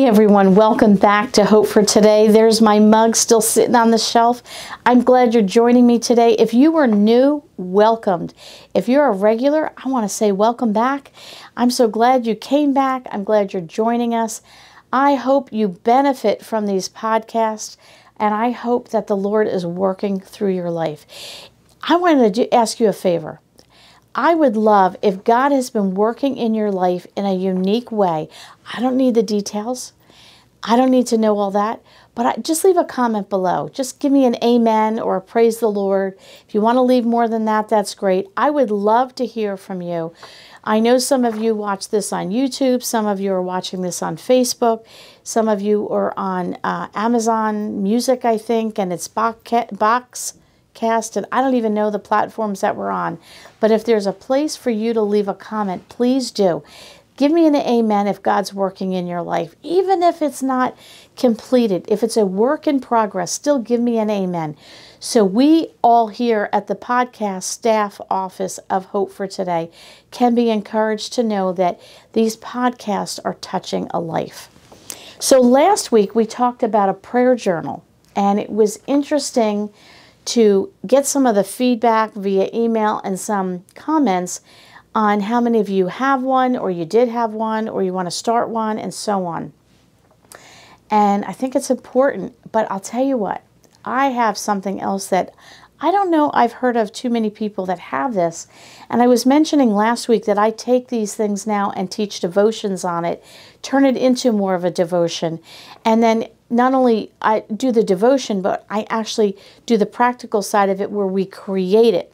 Hey everyone, welcome back to Hope for Today. There's my mug still sitting on the shelf. I'm glad you're joining me today. If you were new, welcomed. If you're a regular, I want to say welcome back. I'm so glad you came back. I'm glad you're joining us. I hope you benefit from these podcasts and I hope that the Lord is working through your life. I wanted to ask you a favor. I would love if God has been working in your life in a unique way. I don't need the details. I don't need to know all that, but I, just leave a comment below. Just give me an amen or a praise the Lord. If you want to leave more than that, that's great. I would love to hear from you. I know some of you watch this on YouTube. Some of you are watching this on Facebook. Some of you are on uh, Amazon Music, I think, and it's Box Cast, and I don't even know the platforms that we're on. But if there's a place for you to leave a comment, please do. Give me an amen if God's working in your life, even if it's not completed. If it's a work in progress, still give me an amen. So, we all here at the podcast staff office of Hope for Today can be encouraged to know that these podcasts are touching a life. So, last week we talked about a prayer journal, and it was interesting to get some of the feedback via email and some comments on how many of you have one or you did have one or you want to start one and so on. And I think it's important, but I'll tell you what, I have something else that I don't know I've heard of too many people that have this. And I was mentioning last week that I take these things now and teach devotions on it, turn it into more of a devotion. And then not only I do the devotion, but I actually do the practical side of it where we create it.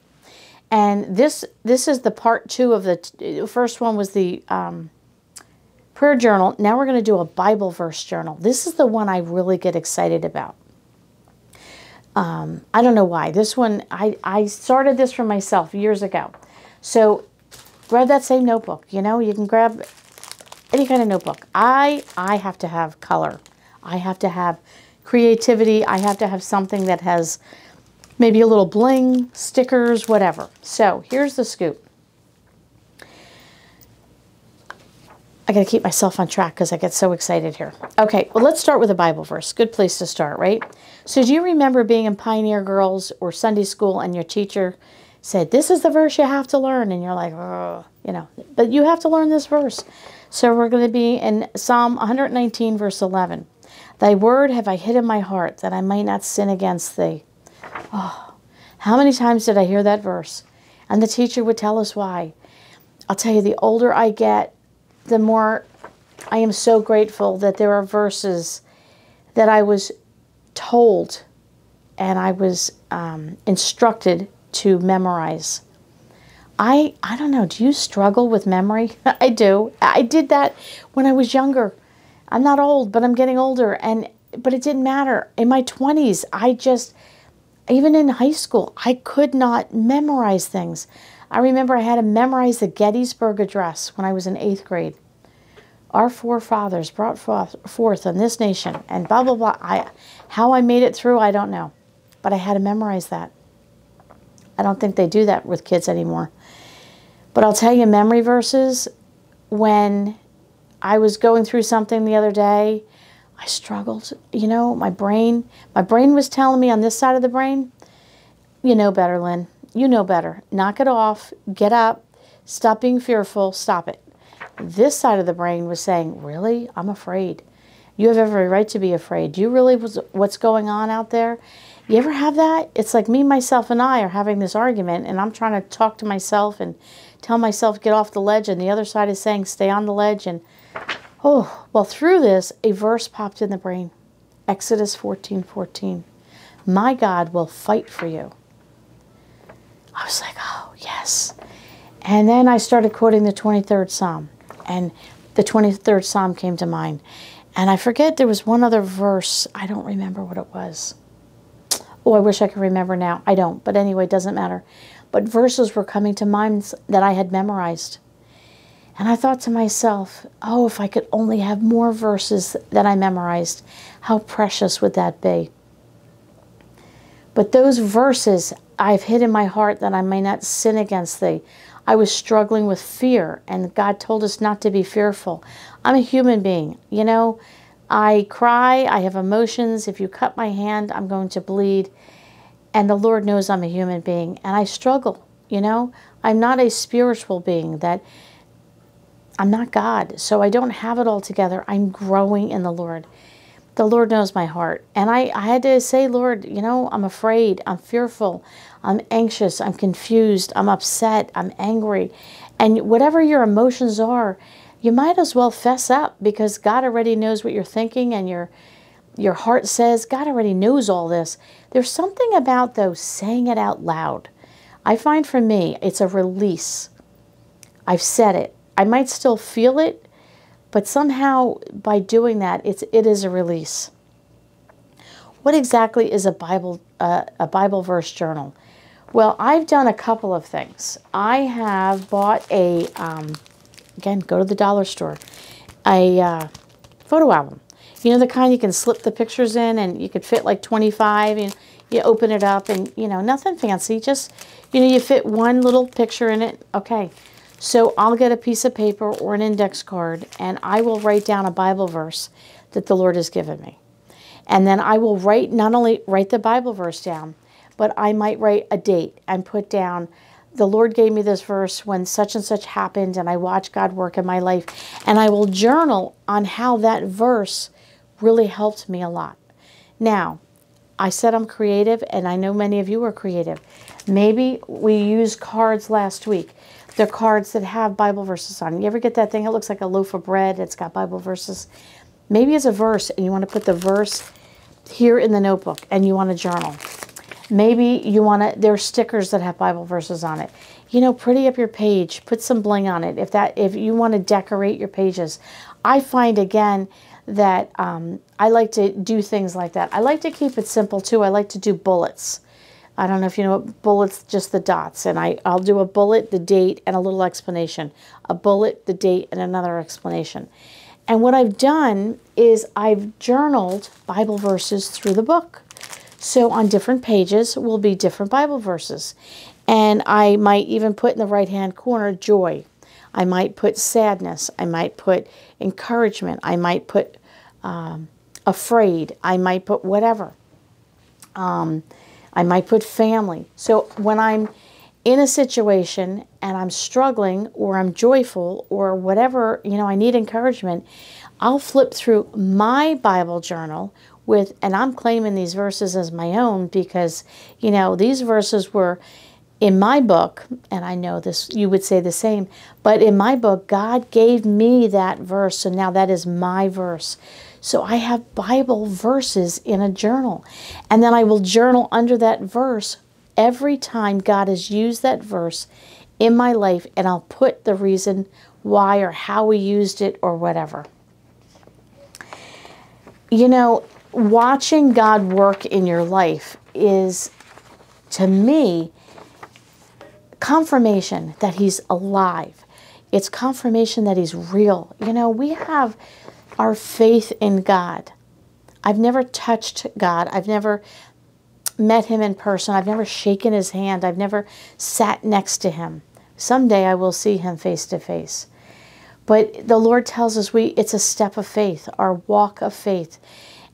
And this this is the part two of the first one was the um, prayer journal. Now we're going to do a Bible verse journal. This is the one I really get excited about. Um, I don't know why. This one, I, I started this for myself years ago. So grab that same notebook. You know, you can grab any kind of notebook. I, I have to have color. I have to have creativity. I have to have something that has maybe a little bling, stickers, whatever. So here's the scoop. I got to keep myself on track because I get so excited here. Okay, well, let's start with a Bible verse. Good place to start, right? So, do you remember being in Pioneer Girls or Sunday school and your teacher said, This is the verse you have to learn? And you're like, Oh, you know, but you have to learn this verse. So, we're going to be in Psalm 119, verse 11. Thy word have I hid in my heart that I might not sin against thee. Oh, how many times did I hear that verse? And the teacher would tell us why. I'll tell you, the older I get, the more I am so grateful that there are verses that I was told and I was um, instructed to memorize. I I don't know. Do you struggle with memory? I do. I did that when I was younger. I'm not old, but I'm getting older and but it didn't matter. In my 20s, I just even in high school, I could not memorize things. I remember I had to memorize the Gettysburg Address when I was in 8th grade. Our forefathers brought forth on this nation and blah blah blah. I how I made it through, I don't know. But I had to memorize that. I don't think they do that with kids anymore. But I'll tell you memory verses when I was going through something the other day. I struggled. You know, my brain, my brain was telling me on this side of the brain, you know better, Lynn. You know better. Knock it off. Get up. Stop being fearful. Stop it. This side of the brain was saying, really? I'm afraid. You have every right to be afraid. Do you really was what's going on out there? You ever have that? It's like me, myself, and I are having this argument, and I'm trying to talk to myself and tell myself get off the ledge, and the other side is saying stay on the ledge, and Oh, well, through this, a verse popped in the brain Exodus 14 14. My God will fight for you. I was like, oh, yes. And then I started quoting the 23rd Psalm, and the 23rd Psalm came to mind. And I forget there was one other verse. I don't remember what it was. Oh, I wish I could remember now. I don't. But anyway, it doesn't matter. But verses were coming to mind that I had memorized. And I thought to myself, oh, if I could only have more verses that I memorized, how precious would that be? But those verses I've hid in my heart that I may not sin against thee. I was struggling with fear, and God told us not to be fearful. I'm a human being. You know, I cry, I have emotions. If you cut my hand, I'm going to bleed. And the Lord knows I'm a human being and I struggle, you know? I'm not a spiritual being that I'm not God. So I don't have it all together. I'm growing in the Lord. The Lord knows my heart. And I, I had to say, Lord, you know, I'm afraid, I'm fearful, I'm anxious, I'm confused, I'm upset, I'm angry. And whatever your emotions are, you might as well fess up because God already knows what you're thinking and your your heart says God already knows all this. There's something about though saying it out loud. I find for me it's a release. I've said it. I might still feel it, but somehow by doing that it's it is a release. What exactly is a Bible uh, a Bible verse journal? Well, I've done a couple of things. I have bought a um, Again, go to the dollar store. A uh, photo album. You know, the kind you can slip the pictures in and you could fit like 25 and you open it up and, you know, nothing fancy. Just, you know, you fit one little picture in it. Okay. So I'll get a piece of paper or an index card and I will write down a Bible verse that the Lord has given me. And then I will write, not only write the Bible verse down, but I might write a date and put down the Lord gave me this verse when such and such happened, and I watched God work in my life. And I will journal on how that verse really helped me a lot. Now, I said I'm creative, and I know many of you are creative. Maybe we used cards last week. They're cards that have Bible verses on. You ever get that thing? It looks like a loaf of bread. It's got Bible verses. Maybe it's a verse, and you want to put the verse here in the notebook, and you want to journal. Maybe you want to, there are stickers that have Bible verses on it. You know, pretty up your page, put some bling on it. If that, if you want to decorate your pages. I find again that um, I like to do things like that. I like to keep it simple too. I like to do bullets. I don't know if you know what bullets, just the dots. And I, I'll do a bullet, the date, and a little explanation. A bullet, the date, and another explanation. And what I've done is I've journaled Bible verses through the book. So on different pages will be different Bible verses. And I might even put in the right hand corner joy. I might put sadness. I might put encouragement. I might put um, afraid. I might put whatever. Um, I might put family. So when I'm in a situation and I'm struggling or I'm joyful or whatever, you know, I need encouragement, I'll flip through my Bible journal with, and I'm claiming these verses as my own because, you know, these verses were in my book, and I know this, you would say the same, but in my book, God gave me that verse, so now that is my verse. So I have Bible verses in a journal, and then I will journal under that verse every time God has used that verse in my life, and I'll put the reason why or how we used it or whatever. You know, watching God work in your life is, to me, confirmation that He's alive. It's confirmation that He's real. You know, we have our faith in God. I've never touched God. I've never met Him in person. I've never shaken His hand. I've never sat next to Him. Someday I will see Him face to face. But the Lord tells us we it's a step of faith, our walk of faith.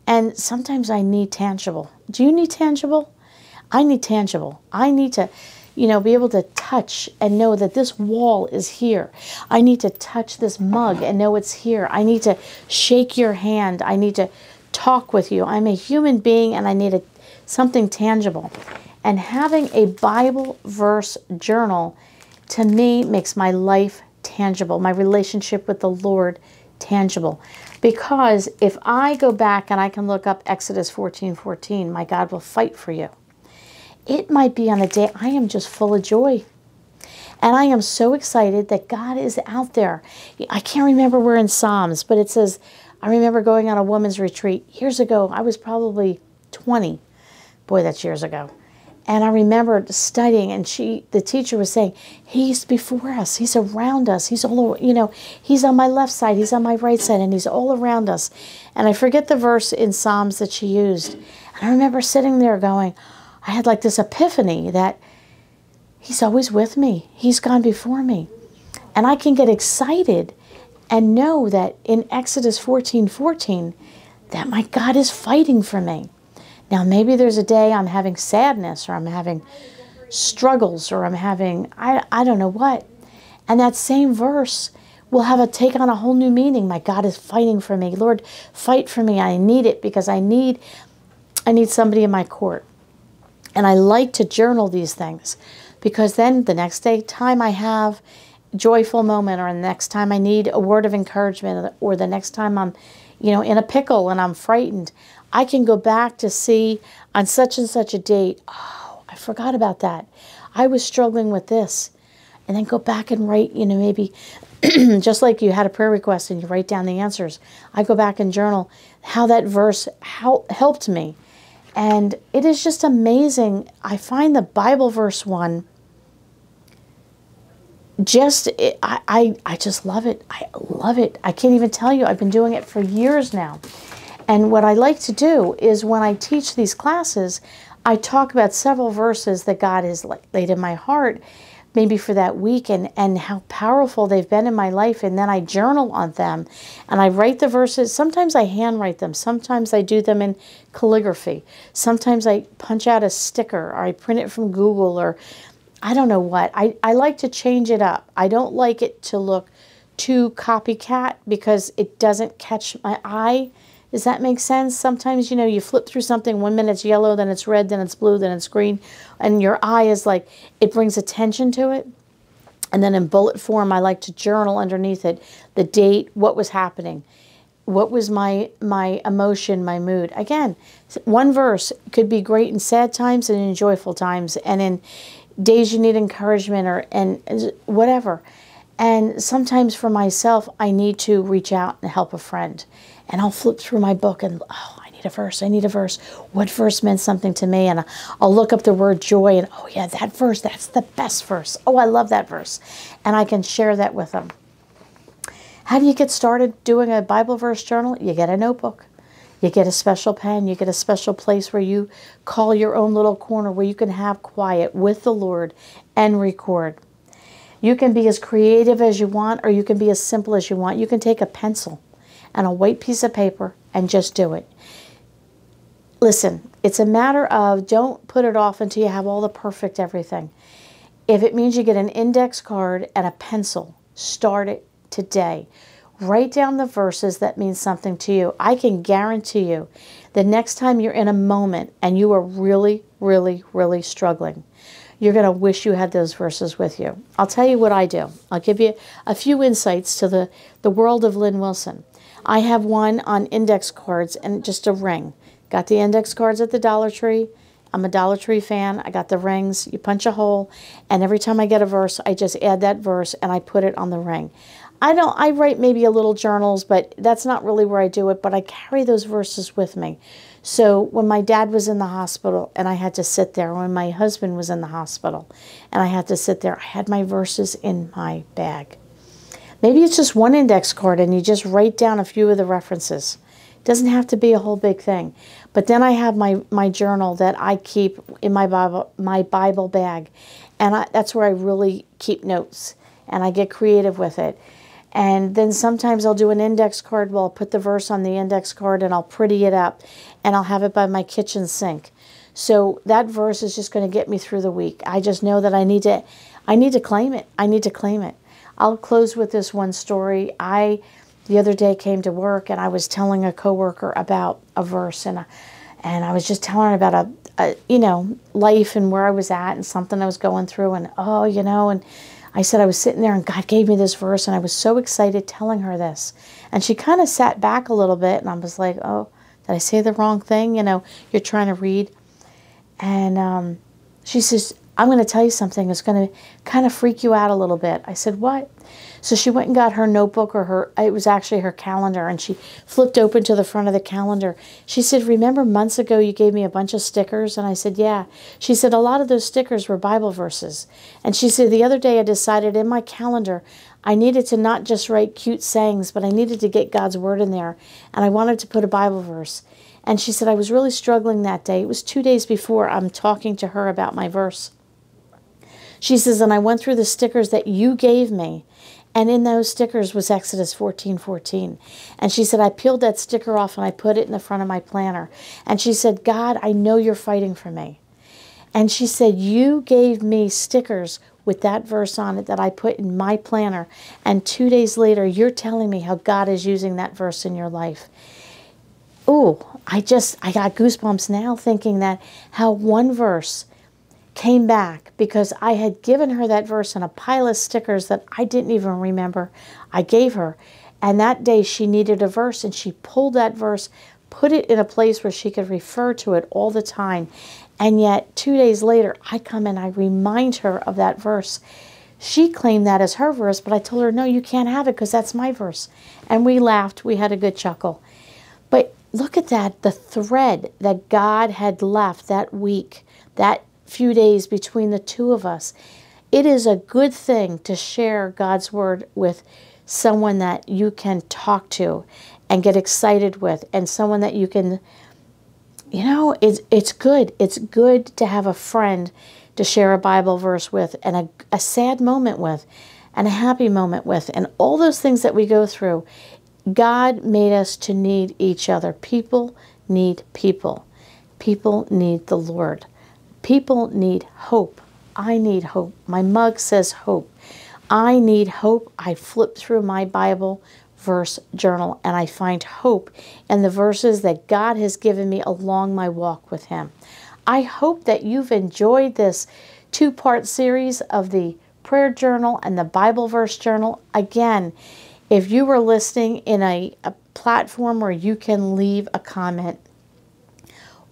And sometimes I need tangible. Do you need tangible? I need tangible. I need to, you know, be able to touch and know that this wall is here. I need to touch this mug and know it's here. I need to shake your hand. I need to talk with you. I'm a human being and I need a, something tangible. And having a Bible verse journal to me makes my life tangible, my relationship with the Lord tangible. Because if I go back and I can look up Exodus 14 14, my God will fight for you. It might be on a day I am just full of joy. And I am so excited that God is out there. I can't remember where in Psalms, but it says, I remember going on a woman's retreat years ago. I was probably 20. Boy, that's years ago. And I remember studying, and she, the teacher was saying, He's before us, He's around us, He's all, you know, He's on my left side, He's on my right side, and He's all around us. And I forget the verse in Psalms that she used. And I remember sitting there going, I had like this epiphany that He's always with me, He's gone before me. And I can get excited and know that in Exodus 14 14, that my God is fighting for me. Now, maybe there's a day I'm having sadness or I'm having struggles or I'm having, I, I don't know what. And that same verse will have a take on a whole new meaning. My God is fighting for me. Lord, fight for me. I need it because I need I need somebody in my court. And I like to journal these things because then the next day time I have joyful moment or the next time I need a word of encouragement or the next time I'm, you know, in a pickle and I'm frightened, I can go back to see on such and such a date, oh, I forgot about that. I was struggling with this. And then go back and write, you know, maybe just like you had a prayer request and you write down the answers. I go back and journal how that verse how, helped me. And it is just amazing. I find the Bible verse one just I, I I just love it. I love it. I can't even tell you. I've been doing it for years now. And what I like to do is when I teach these classes, I talk about several verses that God has laid in my heart, maybe for that week, and, and how powerful they've been in my life. And then I journal on them and I write the verses. Sometimes I handwrite them, sometimes I do them in calligraphy, sometimes I punch out a sticker or I print it from Google or I don't know what. I, I like to change it up. I don't like it to look too copycat because it doesn't catch my eye. Does that make sense? Sometimes, you know, you flip through something, one minute it's yellow, then it's red, then it's blue, then it's green, and your eye is like, it brings attention to it. And then in bullet form, I like to journal underneath it the date, what was happening, what was my my emotion, my mood. Again, one verse could be great in sad times and in joyful times, and in days you need encouragement or and whatever. And sometimes for myself, I need to reach out and help a friend. And I'll flip through my book and, oh, I need a verse. I need a verse. What verse meant something to me? And I'll look up the word joy and, oh, yeah, that verse, that's the best verse. Oh, I love that verse. And I can share that with them. How do you get started doing a Bible verse journal? You get a notebook. You get a special pen, you get a special place where you call your own little corner where you can have quiet with the Lord and record. You can be as creative as you want or you can be as simple as you want. You can take a pencil and a white piece of paper and just do it. Listen, it's a matter of don't put it off until you have all the perfect everything. If it means you get an index card and a pencil, start it today. Write down the verses that mean something to you. I can guarantee you the next time you're in a moment and you are really, really, really struggling, you're going to wish you had those verses with you. I'll tell you what I do. I'll give you a few insights to the, the world of Lynn Wilson. I have one on index cards and just a ring. Got the index cards at the Dollar Tree. I'm a Dollar Tree fan. I got the rings. You punch a hole, and every time I get a verse, I just add that verse and I put it on the ring. I don't I write maybe a little journals, but that's not really where I do it, but I carry those verses with me. So when my dad was in the hospital and I had to sit there, when my husband was in the hospital and I had to sit there, I had my verses in my bag. Maybe it's just one index card and you just write down a few of the references. It doesn't have to be a whole big thing. But then I have my, my journal that I keep in my Bible, my Bible bag. And I, that's where I really keep notes and I get creative with it. And then sometimes I'll do an index card. Well, I'll put the verse on the index card and I'll pretty it up and I'll have it by my kitchen sink. So that verse is just going to get me through the week. I just know that I need to I need to claim it. I need to claim it. I'll close with this one story. I the other day came to work and I was telling a coworker about a verse and and I was just telling her about a, a you know life and where I was at and something I was going through and oh you know and I said I was sitting there and God gave me this verse and I was so excited telling her this. And she kind of sat back a little bit and I was like, oh, did I say the wrong thing? You know, you're trying to read. And um, she says, I'm going to tell you something that's going to kind of freak you out a little bit. I said, what? So she went and got her notebook or her, it was actually her calendar, and she flipped open to the front of the calendar. She said, Remember months ago you gave me a bunch of stickers? And I said, Yeah. She said, A lot of those stickers were Bible verses. And she said, The other day I decided in my calendar I needed to not just write cute sayings, but I needed to get God's word in there. And I wanted to put a Bible verse. And she said, I was really struggling that day. It was two days before I'm talking to her about my verse. She says, and I went through the stickers that you gave me, And in those stickers was Exodus 14 14. And she said, I peeled that sticker off and I put it in the front of my planner. And she said, God, I know you're fighting for me. And she said, You gave me stickers with that verse on it that I put in my planner. And two days later, you're telling me how God is using that verse in your life. Ooh, I just, I got goosebumps now thinking that how one verse came back because I had given her that verse and a pile of stickers that I didn't even remember I gave her. And that day she needed a verse and she pulled that verse, put it in a place where she could refer to it all the time. And yet, two days later, I come and I remind her of that verse. She claimed that as her verse, but I told her, no, you can't have it because that's my verse. And we laughed. We had a good chuckle. But look at that the thread that God had left that week, that few days between the two of us. It is a good thing to share God's word with someone that you can talk to and get excited with, and someone that you can, you know, it's, it's good. It's good to have a friend to share a Bible verse with, and a, a sad moment with, and a happy moment with, and all those things that we go through. God made us to need each other. People need people. People need the Lord. People need hope. I need hope. My mug says hope. I need hope. I flip through my Bible verse journal and I find hope in the verses that God has given me along my walk with Him. I hope that you've enjoyed this two part series of the prayer journal and the Bible verse journal. Again, if you were listening in a, a platform where you can leave a comment,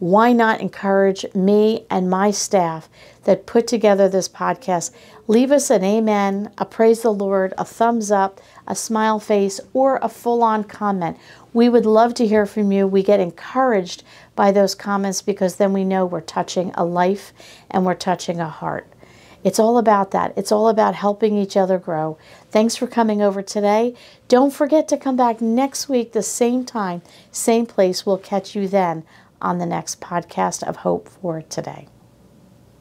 why not encourage me and my staff that put together this podcast? Leave us an amen, a praise the Lord, a thumbs up, a smile face, or a full on comment. We would love to hear from you. We get encouraged by those comments because then we know we're touching a life and we're touching a heart. It's all about that. It's all about helping each other grow. Thanks for coming over today. Don't forget to come back next week, the same time, same place. We'll catch you then on the next podcast of Hope for Today.